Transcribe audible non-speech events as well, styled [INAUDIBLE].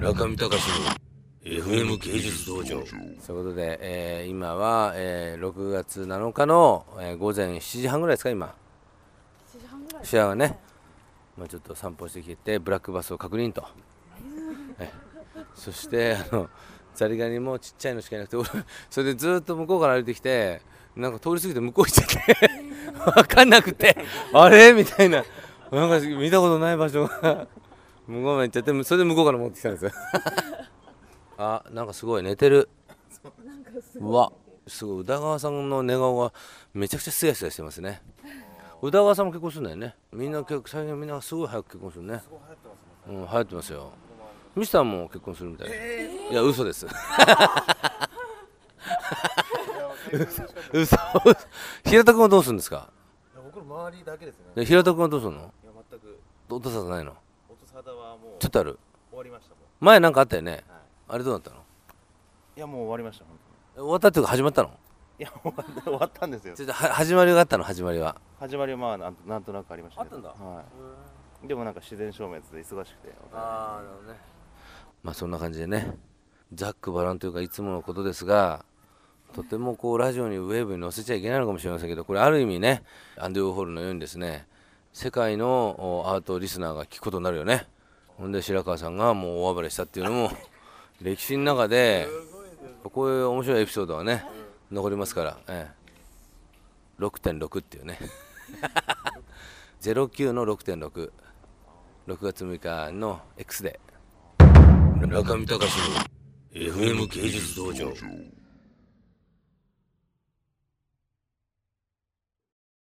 中見隆の FM 芸術道場。そういうことで、えー今は、えー6月7日の、えー午前7時半ぐらいですか今。7時半ぐらい。試合はね、まあ、ちょっと散歩してきてブラックバスを確認と、えそしてあのザリガニもちっちゃいのしかいなくて俺 [LAUGHS] それでずっと向こうから歩いてきてなんか通り過ぎて向こう行っちゃって [LAUGHS] 分かんなくてあれ？みたいな。なんか見たことない場所が向こうまで行っちゃってそれで向こうから持ってきたんですよ。[LAUGHS] あなんかすごい寝てる。う。わすごい。宇田川さんの寝顔がめちゃくちゃスヤスヤしてますね。宇田川さんも結婚するんだよね。みんな結構最近みんなすごい早く結婚するね。うん流行ってますよ。ミスターも結婚するみたいいや嘘です。嘘。嘘。平田君はどうするんですか？僕の周りだけですね。で平田君はどうするの？いや全く。お父さんないの？ちょっとある終わりましたもん。前なんかあったよねはい。あれどうなったの？いやもう終わりました本終わったっていうか始まったの？いや終わったんですよち。ょっとは始まりがあったの？始まりは始まりはまあなんとなくありました。あったんだはい。でもなんか自然消滅で忙しくて。ああなるほどねまあそんな感じでねざっくばらんというかいつものことですがとてもこうラジオにウェーブに載せちゃいけないのかもしれませんけどこれある意味ねアンディ・ウォーホルのようにですね世界のおアートリスナーが聞くことになるよね。ほんで白川さんがもう大暴れしたっていうのも [LAUGHS] 歴史の中でこういう面白いエピソードはね残りますから、ええ、6.6っていうね。[LAUGHS] 09の6.6 6月6日の X で。中見隆の FM 芸術道場